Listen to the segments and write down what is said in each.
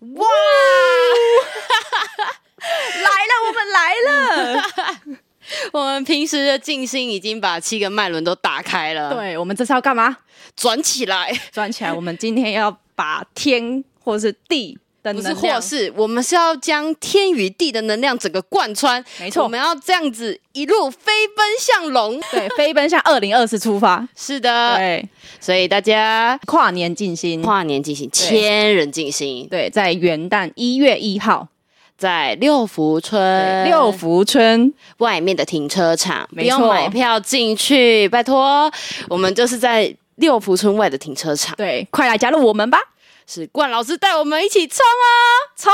哇！来了，我们来了。我们平时的静心已经把七个脉轮都打开了。对，我们这是要干嘛？转起来，转起来。我们今天要把天或是地不是或是，我们是要将天与地的能量整个贯穿。没错，我们要这样子一路飞奔向龙，对，飞奔向二零二四出发。是的，对。所以大家跨年进行，跨年进行，千人进行。对，在元旦一月一号。在六福村，六福村外面的停车场，不用买票进去，拜托。我们就是在六福村外的停车场，对，快来加入我们吧！是冠老师带我们一起冲啊，冲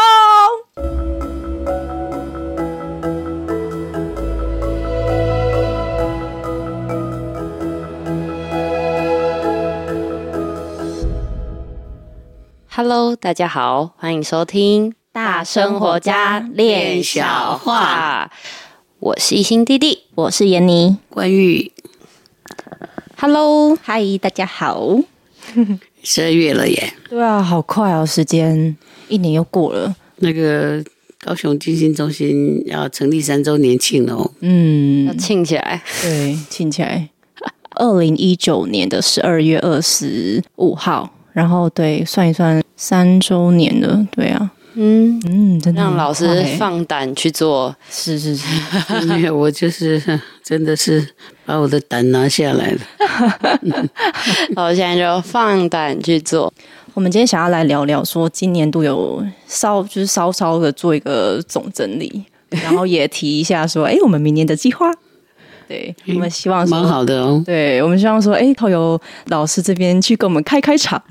！Hello，大家好，欢迎收听。大生活家练小话，我是一心弟弟，我是闫妮，关玉。Hello，嗨，大家好。十二月了耶！对啊，好快哦，时间一年又过了。那个高雄金星中心要成立三周年庆了哦，嗯，要庆起来，对，庆起来。二零一九年的十二月二十五号，然后对，算一算三周年了，对啊。嗯嗯，真的让老师放胆去做，是是是，没有，我就是真的是把我的胆拿下来了。我现在就放胆去做。我们今天想要来聊聊，说今年度有稍就是稍稍的做一个总整理，然后也提一下说，哎，我们明年的计划。对，我们希望蛮好的哦。对，我们希望说，哎，透由老师这边去给我们开开场。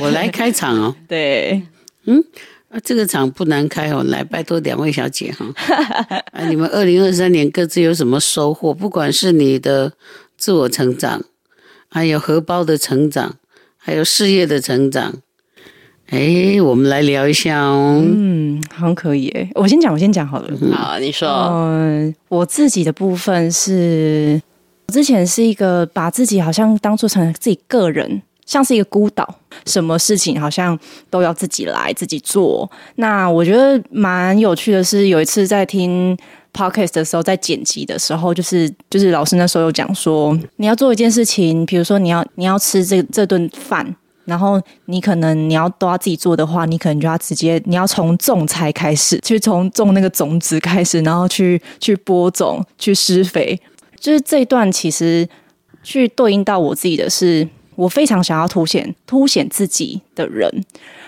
我来开场哦。对。嗯，啊，这个场不难开哦，来拜托两位小姐哈。啊，你们二零二三年各自有什么收获？不管是你的自我成长，还有荷包的成长，还有事业的成长，哎，我们来聊一下哦。嗯，好像可以哎。我先讲，我先讲好了。好，你说。嗯，我自己的部分是，我之前是一个把自己好像当做成自己个人。像是一个孤岛，什么事情好像都要自己来自己做。那我觉得蛮有趣的是，有一次在听 podcast 的时候，在剪辑的时候，就是就是老师那时候有讲说，你要做一件事情，比如说你要你要吃这这顿饭，然后你可能你要都要自己做的话，你可能就要直接你要从种菜开始，去从种那个种子开始，然后去去播种、去施肥。就是这一段其实去对应到我自己的是。我非常想要凸显凸显自己的人，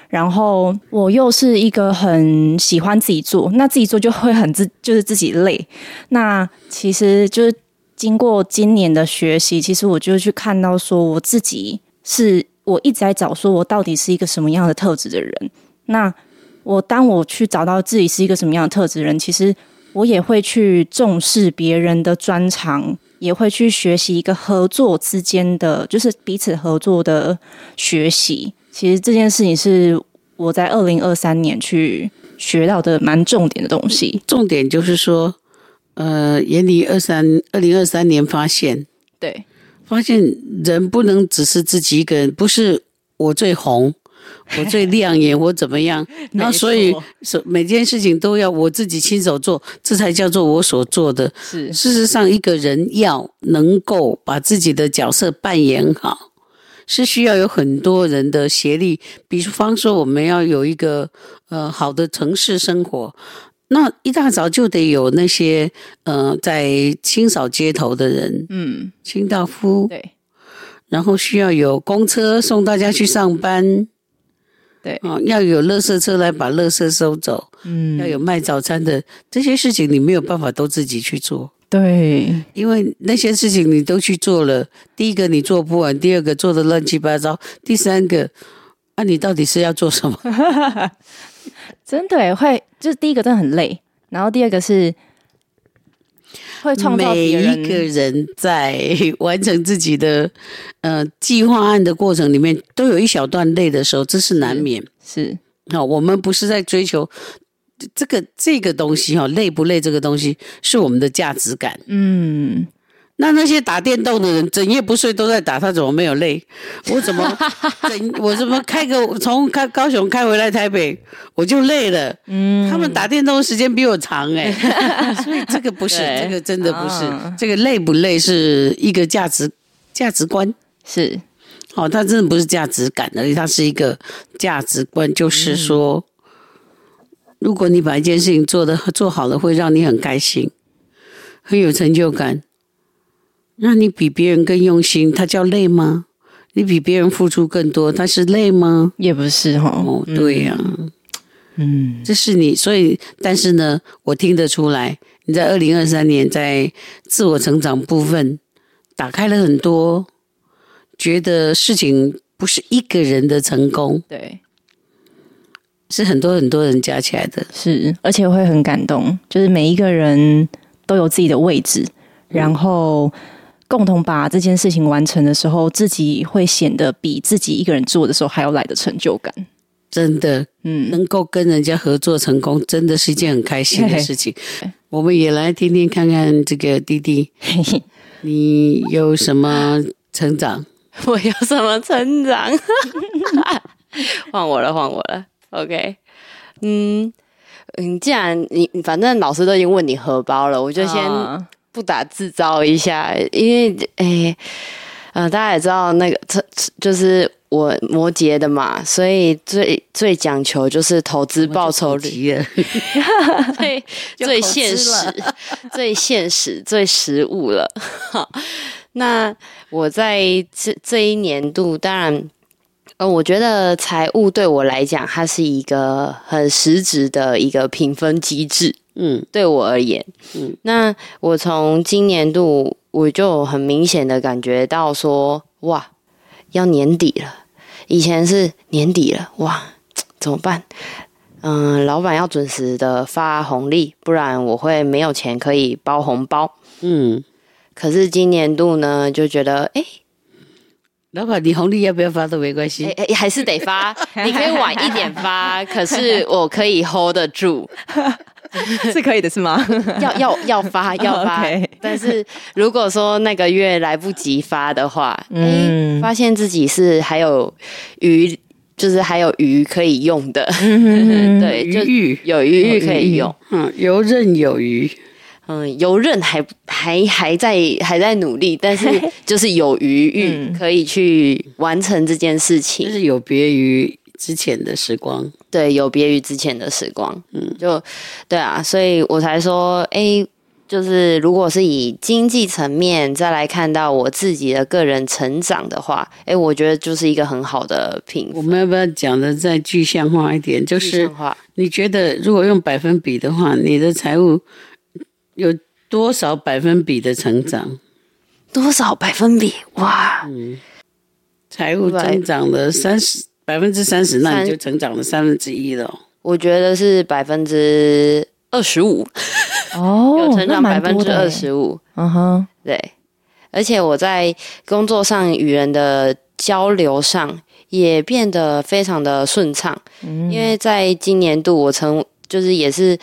然后我又是一个很喜欢自己做，那自己做就会很自就是自己累。那其实就是经过今年的学习，其实我就去看到说，我自己是我一直在找说我到底是一个什么样的特质的人。那我当我去找到自己是一个什么样的特质的人，其实我也会去重视别人的专长。也会去学习一个合作之间的，就是彼此合作的学习。其实这件事情是我在二零二三年去学到的蛮重点的东西。重点就是说，呃，眼里二三二零二三年发现，对，发现人不能只是自己一个人，不是我最红。我最亮眼，我怎么样？然后所以，每件事情都要我自己亲手做，这才叫做我所做的。是，事实上，一个人要能够把自己的角色扮演好，是需要有很多人的协力。比方说，我们要有一个呃好的城市生活，那一大早就得有那些呃在清扫街头的人，嗯，清道夫，对，然后需要有公车送大家去上班。对，哦，要有垃圾车来把垃圾收走，嗯，要有卖早餐的，这些事情你没有办法都自己去做，对，因为那些事情你都去做了，第一个你做不完，第二个做的乱七八糟，第三个，啊，你到底是要做什么？真的会，就是第一个真的很累，然后第二个是。会创造每一个人在 完成自己的呃计划案的过程里面，都有一小段累的时候，这是难免。是，好，我们不是在追求这个这个东西哈，累不累这个东西是我们的价值感。嗯，那那些打电动的人，整夜不睡都在打，他怎么没有累？我怎么 整？我怎么开个从开高雄开回来台北，我就累了。嗯，他们打电动的时间比我长哎、欸，所以这个不是，这个真的不是，哦、这个累不累是一个价值价值观是。哦，它真的不是价值感而已，它是一个价值观，就是说，嗯、如果你把一件事情做的做好了，会让你很开心，很有成就感。那你比别人更用心，他叫累吗？你比别人付出更多，他是累吗？也不是哈。哦，对呀、啊，嗯，这是你，所以，但是呢，我听得出来，你在二零二三年在自我成长部分打开了很多，觉得事情不是一个人的成功，对，是很多很多人加起来的，是，而且会很感动，就是每一个人都有自己的位置，然后。共同把这件事情完成的时候，自己会显得比自己一个人做的时候还要来的成就感。真的，嗯，能够跟人家合作成功，真的是一件很开心的事情。我们也来听听看看这个弟弟，你有什么成长？我有什么成长？换我了，换我了。OK，嗯嗯，既然你反正老师都已经问你荷包了，我就先。Uh 不打自招一下，因为诶，嗯、呃，大家也知道那个，就是我摩羯的嘛，所以最最讲求就是投资报酬率，最最现实、最现实、最实务了。好，那我在这这一年度，当然，呃，我觉得财务对我来讲，它是一个很实质的一个评分机制。嗯，对我而言，嗯，那我从今年度我就很明显的感觉到说，哇，要年底了，以前是年底了，哇，怎么办？嗯，老板要准时的发红利，不然我会没有钱可以包红包。嗯，可是今年度呢，就觉得，哎，老板，你红利要不要发都没关系，哎，还是得发，你可以晚一点发，可是我可以 hold 得住。是可以的，是吗？要要要发 要发.但是如果说那个月来不及发的话，嗯，发现自己是还有余，就是还有余可以用的，嗯、对，就有余裕可以用，嗯，游刃有余，嗯，游刃还还还在还在努力，但是就是有余裕可以去完成这件事情，就是有别于。之前的时光，对，有别于之前的时光，嗯，就对啊，所以我才说，哎、欸，就是如果是以经济层面再来看到我自己的个人成长的话，哎、欸，我觉得就是一个很好的品。我们要不要讲的再具象化一点？就是你觉得如果用百分比的话，你的财务有多少百分比的成长？多少百分比？哇，嗯，财务增长了三十。百分之三十，那你就成长了三分之一了。我觉得是百分之二十五，哦，有成长百分之二十五。嗯哼，对。而且我在工作上与人的交流上也变得非常的顺畅。嗯，因为在今年度，我曾就是也是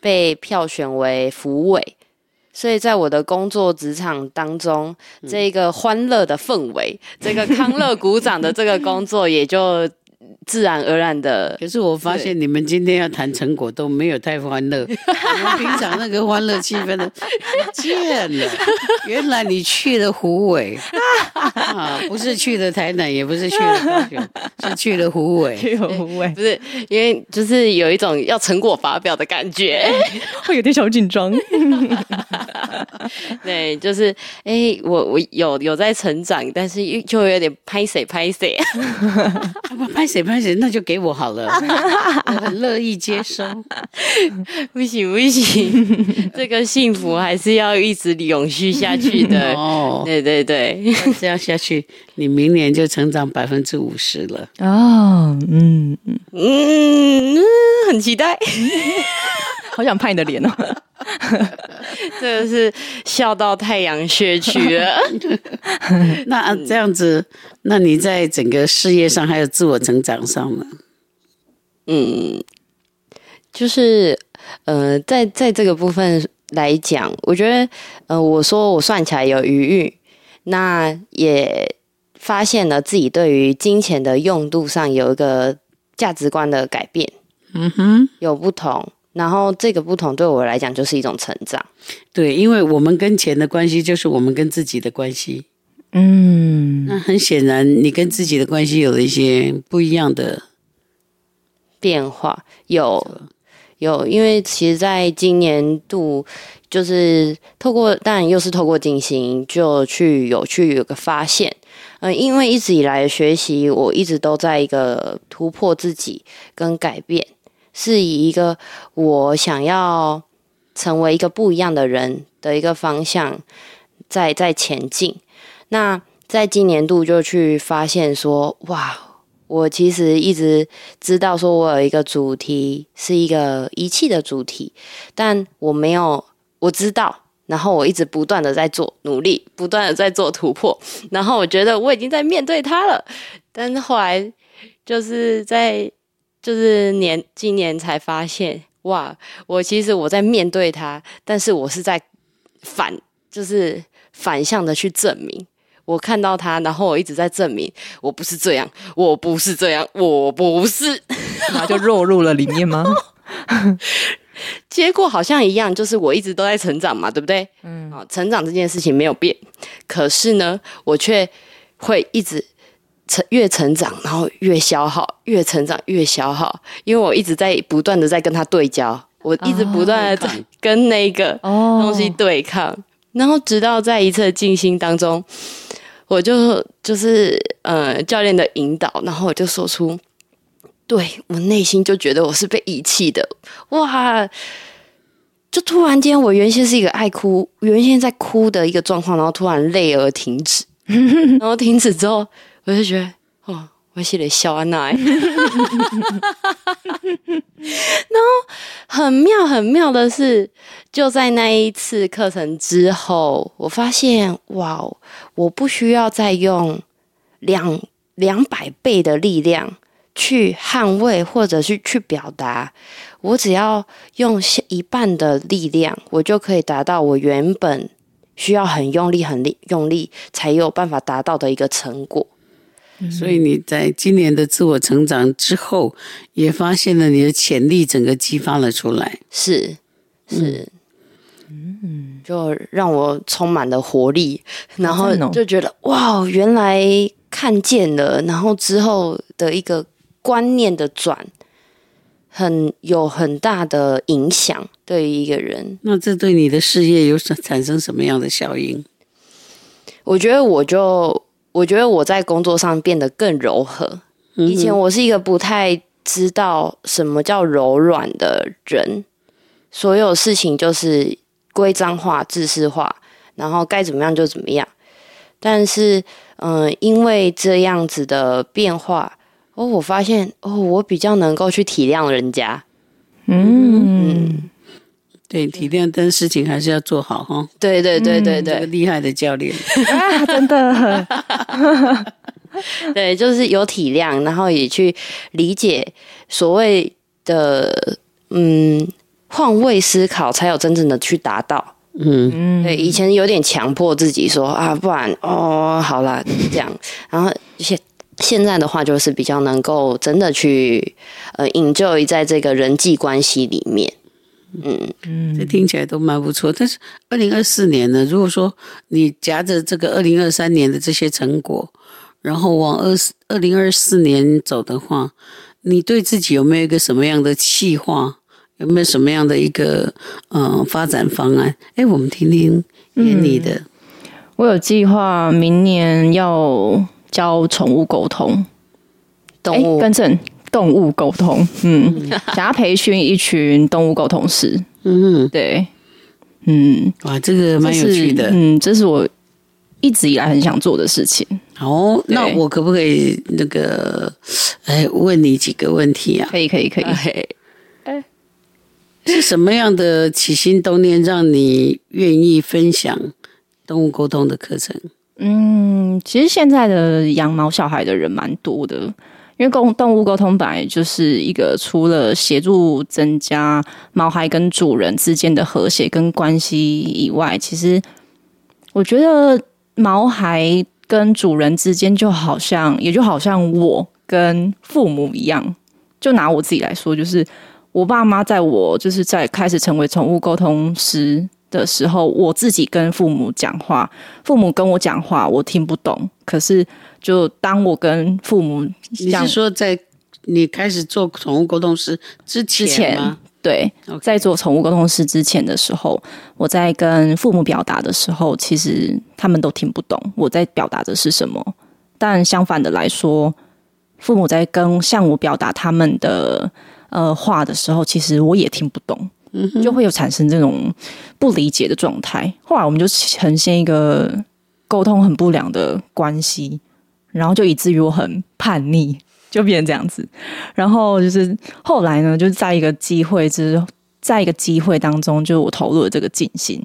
被票选为福委。所以在我的工作职场当中，这一个欢乐的氛围，嗯、这个康乐鼓掌的这个工作也就。自然而然的，可是我发现你们今天要谈成果都没有太欢乐，我们平常那个欢乐气氛的见了。原来你去了虎尾啊，不是去了台南，也不是去了高雄，是去了虎尾。去了虎尾，不是因为就是有一种要成果发表的感觉，会有点小紧张。对，就是哎、欸，我我有有在成长，但是又就有点拍谁拍谁，拍谢拍谢，那就给我好了，我 很乐意接收。不 行不行，这个幸福还是要一直永续下去的。哦，对对对，这样下去，你明年就成长百分之五十了。哦，嗯嗯嗯，很期待。好想拍你的脸哦！真的是笑到太阳穴去了。那这样子，那你在整个事业上还有自我成长上呢？嗯，就是呃，在在这个部分，来讲，我觉得，呃，我说我算起来有余裕，那也发现了自己对于金钱的用度上有一个价值观的改变，嗯哼，有不同。然后这个不同对我来讲就是一种成长。对，因为我们跟钱的关系就是我们跟自己的关系。嗯，那很显然，你跟自己的关系有了一些不一样的变化。有。有，因为其实在今年度，就是透过，当然又是透过进行，就去有去有个发现。嗯、呃，因为一直以来的学习，我一直都在一个突破自己跟改变，是以一个我想要成为一个不一样的人的一个方向在在前进。那在今年度就去发现说，哇。我其实一直知道，说我有一个主题是一个遗弃的主题，但我没有，我知道，然后我一直不断的在做努力，不断的在做突破，然后我觉得我已经在面对它了，但是后来就是在就是年今年才发现，哇，我其实我在面对它，但是我是在反，就是反向的去证明。我看到他，然后我一直在证明我不是这样，我不是这样，我不是，然后就落入了里面吗？结果好像一样，就是我一直都在成长嘛，对不对？嗯，啊，成长这件事情没有变，可是呢，我却会一直成越成长，然后越消耗，越成长越消耗，因为我一直在不断的在跟他对焦，我一直不断的在 跟那个东西对抗，哦、然后直到在一次的静心当中。我就就是呃教练的引导，然后我就说出，对，我内心就觉得我是被遗弃的，哇！就突然间，我原先是一个爱哭，原先在哭的一个状况，然后突然泪而停止，然后停止之后，我就觉得，哦。我写的笑安奈，然后很妙很妙的是，就在那一次课程之后，我发现哇，我不需要再用两两百倍的力量去捍卫或者是去表达，我只要用一半的力量，我就可以达到我原本需要很用力、很力用力才有办法达到的一个成果。所以你在今年的自我成长之后，也发现了你的潜力整个激发了出来，是是，嗯，就让我充满了活力，然后就觉得哇，原来看见了，然后之后的一个观念的转，很有很大的影响对于一个人。那这对你的事业有产生什么样的效应？我觉得我就。我觉得我在工作上变得更柔和。以前我是一个不太知道什么叫柔软的人，所有事情就是规章化、制式化，然后该怎么样就怎么样。但是，嗯、呃，因为这样子的变化，哦，我发现哦，我比较能够去体谅人家。嗯。嗯对，体谅，但事情还是要做好哈。对对对对对，嗯、厉害的教练啊，真的。对，就是有体谅，然后也去理解所谓的嗯换位思考，才有真正的去达到。嗯嗯。对，以前有点强迫自己说啊，不然哦，好啦，这样。然后现现在的话，就是比较能够真的去呃，enjoy 在这个人际关系里面。嗯嗯，这听起来都蛮不错。但是二零二四年呢？如果说你夹着这个二零二三年的这些成果，然后往二四二零二四年走的话，你对自己有没有一个什么样的计划？有没有什么样的一个嗯、呃、发展方案？哎，我们听听妍妮的。我有计划明年要教宠物沟通，动物更正。动物沟通，嗯，想要培训一群动物沟通师，嗯，对，嗯，哇，这个蛮有趣的，嗯，这是我一直以来很想做的事情。哦，那我可不可以那个，哎，问你几个问题啊？可以，可以，可以。哎，是什么样的起心动念让你愿意分享动物沟通的课程？嗯，其实现在的养毛小孩的人蛮多的。因为沟动物沟通本来就是一个除了协助增加毛孩跟主人之间的和谐跟关系以外，其实我觉得毛孩跟主人之间就好像，也就好像我跟父母一样。就拿我自己来说，就是我爸妈在我就是在开始成为宠物沟通师的时候，我自己跟父母讲话，父母跟我讲话，我听不懂，可是。就当我跟父母，你是说在你开始做宠物沟通师之前吗？对.在做宠物沟通师之前的时候，我在跟父母表达的时候，其实他们都听不懂我在表达的是什么。但相反的来说，父母在跟向我表达他们的呃话的时候，其实我也听不懂，就会有产生这种不理解的状态。后来我们就呈现一个沟通很不良的关系。然后就以至于我很叛逆，就变成这样子。然后就是后来呢，就是在一个机会之，在一个机会当中，就我投入了这个静心。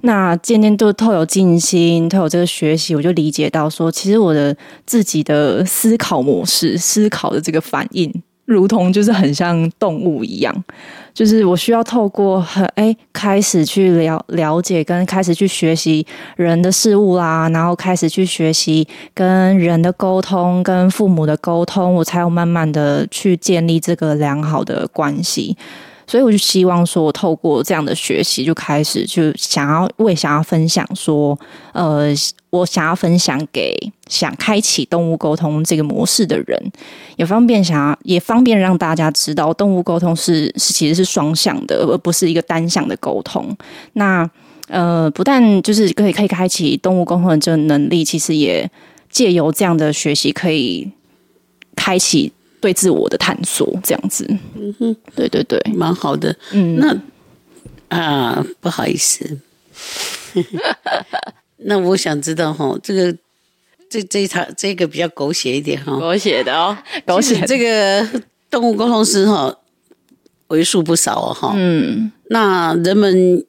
那渐渐都透有静心，透有这个学习，我就理解到说，其实我的自己的思考模式、思考的这个反应。如同就是很像动物一样，就是我需要透过很哎开始去了了解跟开始去学习人的事物啦，然后开始去学习跟人的沟通，跟父母的沟通，我才有慢慢的去建立这个良好的关系。所以我就希望说，透过这样的学习，就开始就想要，我也想要分享说，呃，我想要分享给想开启动物沟通这个模式的人，也方便想要，也方便让大家知道，动物沟通是是其实是双向的，而不是一个单向的沟通。那呃，不但就是可以可以开启动物沟通的这个能力，其实也借由这样的学习，可以开启。对自我的探索，这样子，嗯哼，对对对，蛮好的。嗯，那啊，不好意思，那我想知道哈，这个这这一场这个比较狗血一点哈，狗血的哦，狗血。这个动物沟通师哈，为数不少哦哈。嗯，那人们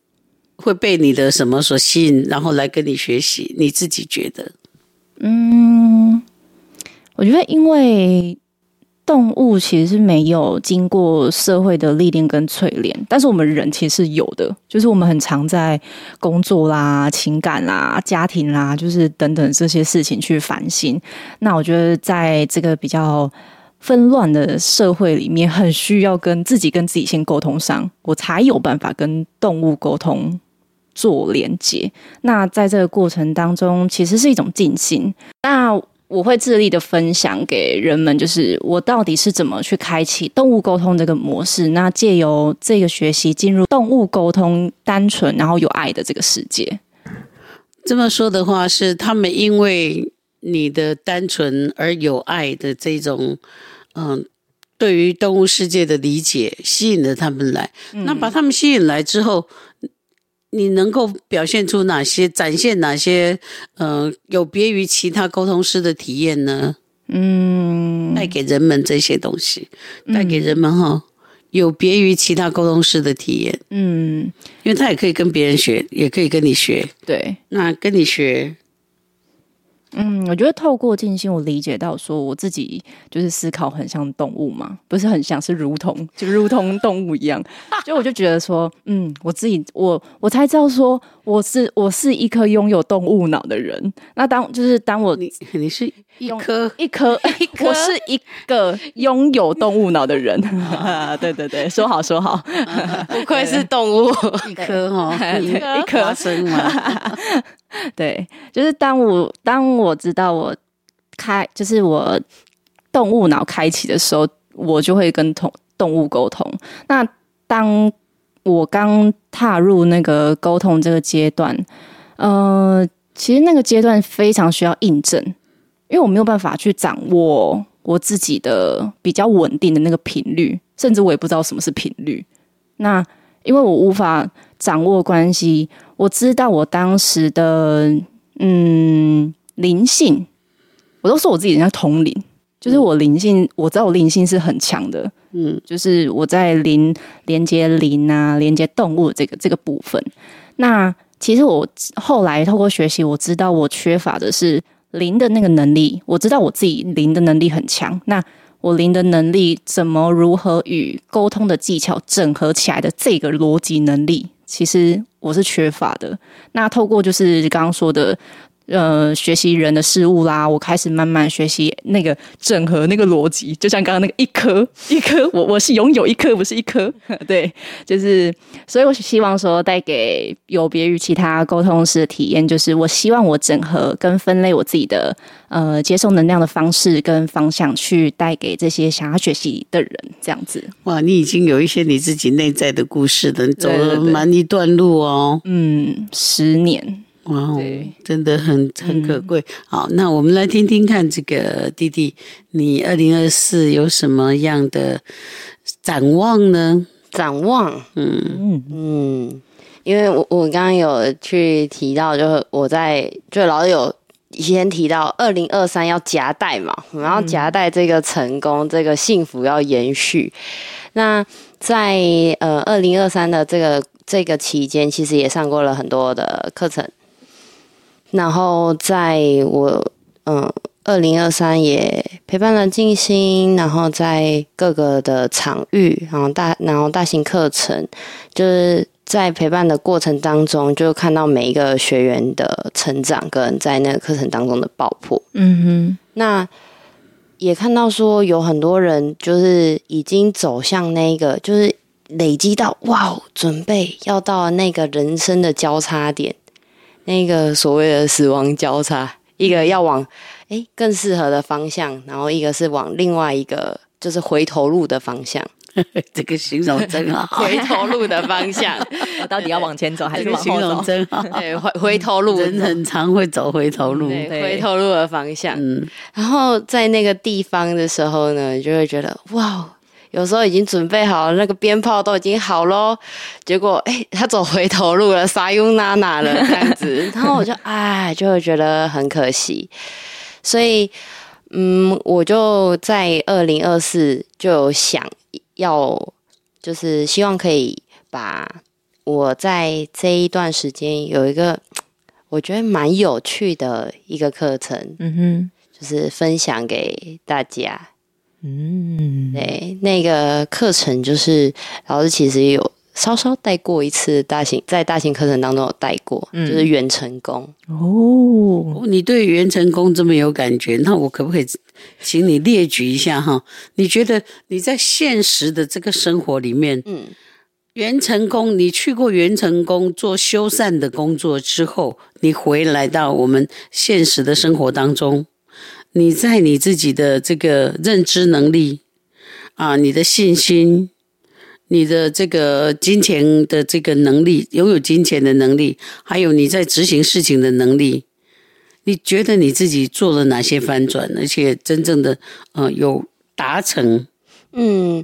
会被你的什么所吸引，然后来跟你学习？你自己觉得？嗯，我觉得因为。动物其实是没有经过社会的历练跟淬炼，但是我们人其实是有的，就是我们很常在工作啦、情感啦、家庭啦，就是等等这些事情去烦心。那我觉得在这个比较纷乱的社会里面，很需要跟自己跟自己先沟通上，我才有办法跟动物沟通做连接。那在这个过程当中，其实是一种静心。那我会致力的分享给人们，就是我到底是怎么去开启动物沟通这个模式。那借由这个学习，进入动物沟通单纯然后有爱的这个世界。这么说的话，是他们因为你的单纯而有爱的这种，嗯，对于动物世界的理解，吸引了他们来。嗯、那把他们吸引来之后。你能够表现出哪些、展现哪些，呃，有别于其他沟通师的体验呢？嗯，带给人们这些东西，带给人们哈，有别于其他沟通师的体验。嗯，因为他也可以跟别人学，也可以跟你学。对，那跟你学。嗯，我觉得透过静心，我理解到说，我自己就是思考很像动物嘛，不是很像，是如同，就如同动物一样。就我就觉得说，嗯，我自己，我我才知道说，我是我是一颗拥有动物脑的人。那当就是当我你你是一颗一颗一颗，我是一个拥有动物脑的人。对对对，说好说好，不愧是动物一颗哦，一颗生嘛。对，就是当我当我知道我开，就是我动物脑开启的时候，我就会跟同动物沟通。那当我刚踏入那个沟通这个阶段，呃，其实那个阶段非常需要印证，因为我没有办法去掌握我自己的比较稳定的那个频率，甚至我也不知道什么是频率。那因为我无法掌握关系。我知道我当时的嗯灵性，我都说我自己人家通灵，就是我灵性，我知道我灵性是很强的，嗯，就是我在灵连接灵啊，连接动物这个这个部分。那其实我后来透过学习，我知道我缺乏的是灵的那个能力。我知道我自己灵的能力很强，那我灵的能力怎么如何与沟通的技巧整合起来的这个逻辑能力，其实我是缺乏的。那透过就是刚刚说的。呃，学习人的事物啦，我开始慢慢学习那个整合那个逻辑，就像刚刚那个一颗 一颗，我我是拥有一颗，不是一颗，对，就是，所以我希望说带给有别于其他沟通式的体验，就是我希望我整合跟分类我自己的呃接受能量的方式跟方向，去带给这些想要学习的人，这样子。哇，你已经有一些你自己内在的故事的，你走了蛮一段路哦。嗯，十年。哇哦，真的很很可贵。嗯、好，那我们来听听看，这个弟弟，你二零二四有什么样的展望呢？展望，嗯嗯嗯，因为我我刚刚有去提到，就是我在就老师有先提到二零二三要夹带嘛，我们要夹带这个成功，嗯、这个幸福要延续。那在呃二零二三的这个这个期间，其实也上过了很多的课程。然后在我嗯，二零二三也陪伴了静心，然后在各个的场域，然后大然后大型课程，就是在陪伴的过程当中，就看到每一个学员的成长，跟在那个课程当中的爆破。嗯哼，那也看到说有很多人就是已经走向那个，就是累积到哇，准备要到那个人生的交叉点。那个所谓的死亡交叉，一个要往诶更适合的方向，然后一个是往另外一个就是回头路的方向。这个形容真好，回头路的方向，我到底要往前走还是往后走？形容真好，对，回回头路，人很常会走回头路，对，回头路的方向。嗯，然后在那个地方的时候呢，就会觉得哇。有时候已经准备好了，那个鞭炮都已经好喽，结果哎，他走回头路了，撒尤娜娜了这样子，然后我就哎，就会觉得很可惜，所以嗯，我就在二零二四就有想要，就是希望可以把我在这一段时间有一个我觉得蛮有趣的一个课程，嗯哼，就是分享给大家。嗯，对，那个课程就是老师其实也有稍稍带过一次大型，在大型课程当中有带过，嗯、就是元成功哦。你对元成功这么有感觉，那我可不可以请你列举一下哈？你觉得你在现实的这个生活里面，嗯，元成功，你去过元成功做修缮的工作之后，你回来到我们现实的生活当中。你在你自己的这个认知能力啊，你的信心，你的这个金钱的这个能力，拥有金钱的能力，还有你在执行事情的能力，你觉得你自己做了哪些翻转，而且真正的呃有达成？嗯，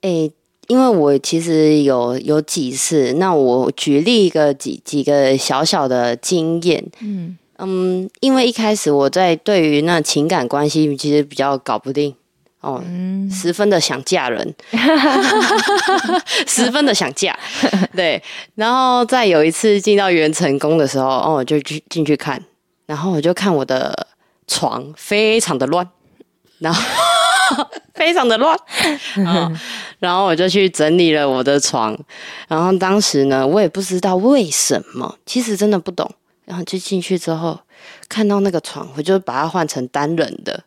诶，因为我其实有有几次，那我举例一个几几个小小的经验，嗯。嗯，因为一开始我在对于那情感关系其实比较搞不定哦，嗯、十分的想嫁人，十分的想嫁，对。然后在有一次进到元成功的时候，哦，我就去进去看，然后我就看我的床非常的乱，然后非常的乱，哦，然后我就去整理了我的床，然后当时呢，我也不知道为什么，其实真的不懂。然后就进去之后，看到那个床，我就把它换成单人的，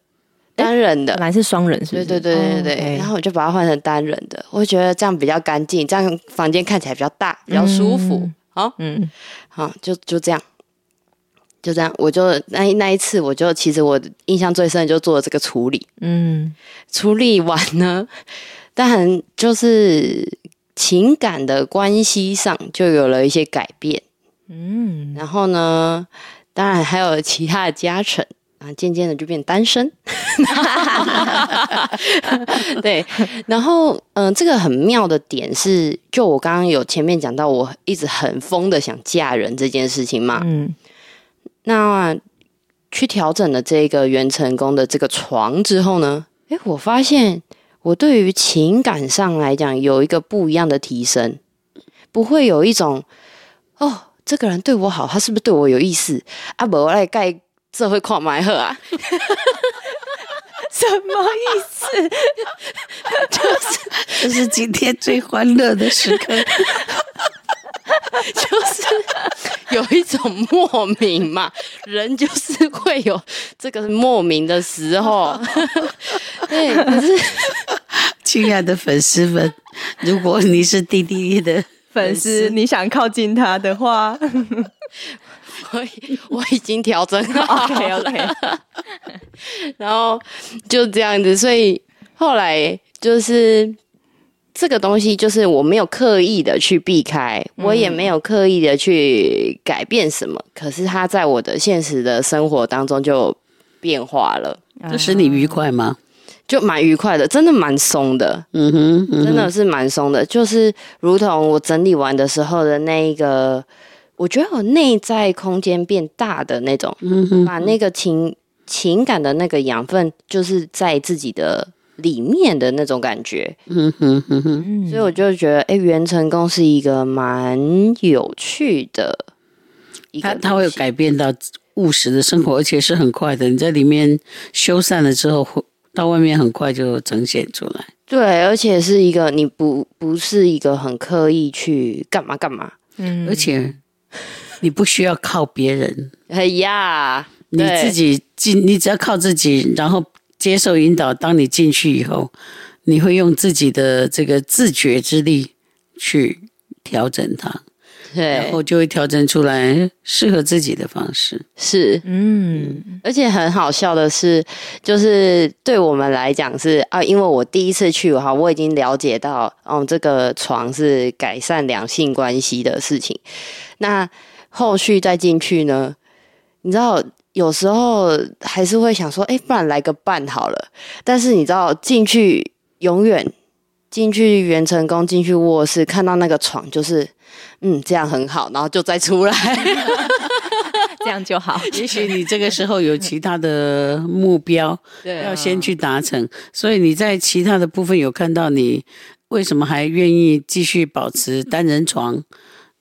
单人的，本来是双人，是不是？对对对对对。Oh. 然后我就把它换成单人的，我觉得这样比较干净，这样房间看起来比较大，比较舒服。好，嗯，好，就就这样，就这样。我就那那一次，我就其实我印象最深的就做了这个处理。嗯，处理完呢，但就是情感的关系上就有了一些改变。嗯，然后呢，当然还有其他的加成啊，渐渐的就变单身。对，然后嗯、呃，这个很妙的点是，就我刚刚有前面讲到，我一直很疯的想嫁人这件事情嘛。嗯，那去调整了这个元成功的这个床之后呢，诶，我发现我对于情感上来讲有一个不一样的提升，不会有一种哦。这个人对我好，他是不是对我有意思？啊，不，我来盖这会跨埋喝啊，什么意思？就是这是今天最欢乐的时刻，就是有一种莫名嘛，人就是会有这个莫名的时候。对，可是亲爱的粉丝们，如果你是滴滴的粉丝，你想靠近他的话。我我已经调整好了，OK OK，然后就这样子，所以后来就是这个东西，就是我没有刻意的去避开，嗯、我也没有刻意的去改变什么，可是他在我的现实的生活当中就变化了。这使你愉快吗？就蛮愉快的，真的蛮松的，嗯哼，嗯哼，真的是蛮松的，就是如同我整理完的时候的那一个。我觉得我内在空间变大的那种，嗯、哼把那个情情感的那个养分，就是在自己的里面的那种感觉。嗯哼哼哼，所以我就觉得，哎、欸，元成功是一个蛮有趣的一个，它它会改变到务实的生活，而且是很快的。你在里面修缮了之后，到外面很快就呈现出来。对，而且是一个你不不是一个很刻意去干嘛干嘛，嗯，而且。你不需要靠别人，哎呀，你自己进，你只要靠自己，然后接受引导。当你进去以后，你会用自己的这个自觉之力去调整它，对，然后就会调整出来适合自己的方式。是，嗯，而且很好笑的是，就是对我们来讲是啊，因为我第一次去哈，我已经了解到，哦，这个床是改善两性关系的事情，那。后续再进去呢？你知道，有时候还是会想说，哎，不然来个伴好了。但是你知道，进去永远进去元成功，进去卧室，看到那个床，就是嗯，这样很好，然后就再出来，这样就好。也许你这个时候有其他的目标，对，要先去达成，所以你在其他的部分有看到你为什么还愿意继续保持单人床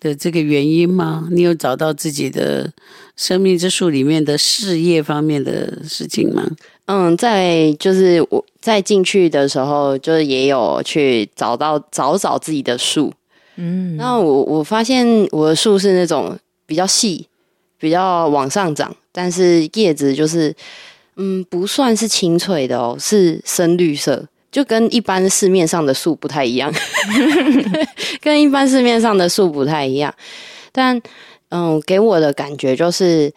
的这个原因吗？你有找到自己的生命之树里面的事业方面的事情吗？嗯，在就是我在进去的时候，就是也有去找到找找自己的树。嗯，然后我我发现我的树是那种比较细、比较往上长，但是叶子就是嗯不算是清脆的哦，是深绿色。就跟一般市面上的树不太一样，跟一般市面上的树不太一样。但嗯，给我的感觉就是，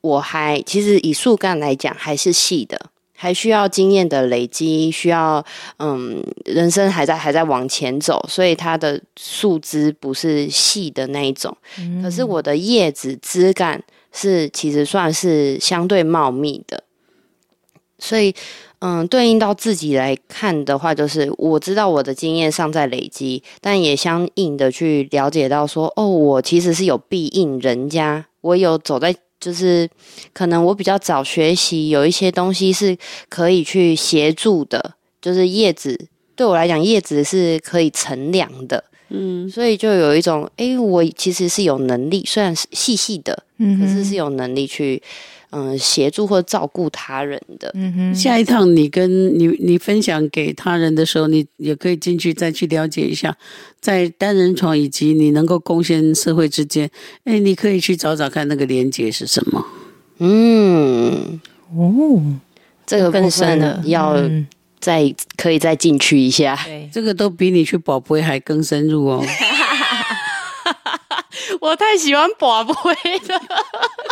我还其实以树干来讲还是细的，还需要经验的累积，需要嗯，人生还在还在往前走，所以它的树枝不是细的那一种。嗯、可是我的叶子枝干是其实算是相对茂密的，所以。嗯，对应到自己来看的话，就是我知道我的经验尚在累积，但也相应的去了解到说，哦，我其实是有必应人家，我有走在，就是可能我比较早学习，有一些东西是可以去协助的，就是叶子对我来讲，叶子是可以乘凉的，嗯，所以就有一种，诶，我其实是有能力，虽然是细细的，嗯，可是是有能力去。嗯，协助或照顾他人的。嗯哼，下一趟你跟你你分享给他人的时候，你也可以进去再去了解一下，在单人床以及你能够贡献社会之间，哎，你可以去找找看那个连接是什么。嗯，哦，这个更深了，要再可以再进去一下。对，这个都比你去宝贝还更深入哦。我太喜欢宝贝了。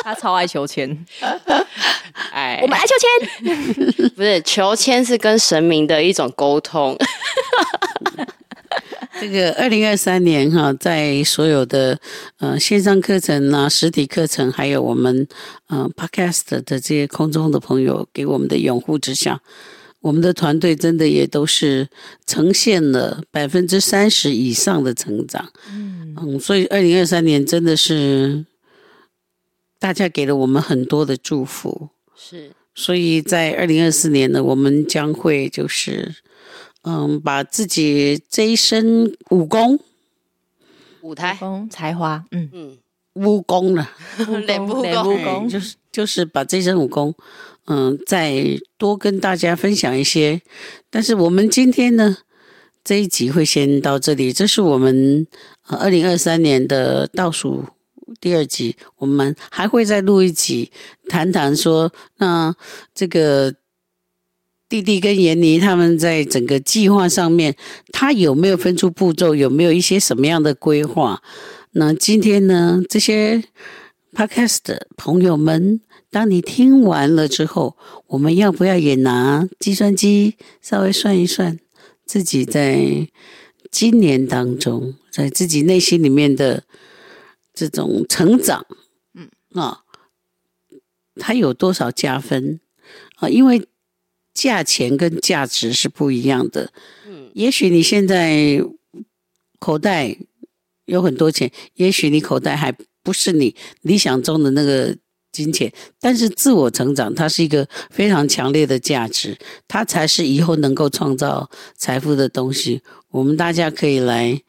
他超爱求签，哎，我们爱求签，不是求签是跟神明的一种沟通。这个二零二三年哈，在所有的呃线上课程啊、实体课程，还有我们呃 Podcast 的这些空中的朋友给我们的拥护之下，我们的团队真的也都是呈现了百分之三十以上的成长。嗯。嗯，所以二零二三年真的是。大家给了我们很多的祝福，是，所以在二零二四年呢，我们将会就是，嗯，把自己这一身武功、舞台、才华，嗯。嗯，武功了，练武功，就是就是把这身武功，嗯，再多跟大家分享一些。但是我们今天呢，这一集会先到这里，这是我们二零二三年的倒数第二集，我们还会再录一集，谈谈说那这个。弟弟跟妍妮他们在整个计划上面，他有没有分出步骤？有没有一些什么样的规划？那今天呢，这些 podcast 的朋友们，当你听完了之后，我们要不要也拿计算机稍微算一算，自己在今年当中，在自己内心里面的这种成长，嗯啊，它有多少加分啊？因为价钱跟价值是不一样的。嗯，也许你现在口袋有很多钱，也许你口袋还不是你理想中的那个金钱，但是自我成长它是一个非常强烈的价值，它才是以后能够创造财富的东西。我们大家可以来，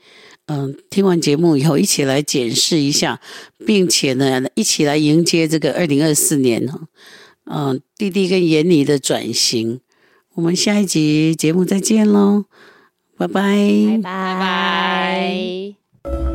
嗯，听完节目以后一起来检视一下，并且呢，一起来迎接这个二零二四年哈。嗯，弟弟跟妍妮的转型，我们下一集节目再见喽，拜拜，拜拜。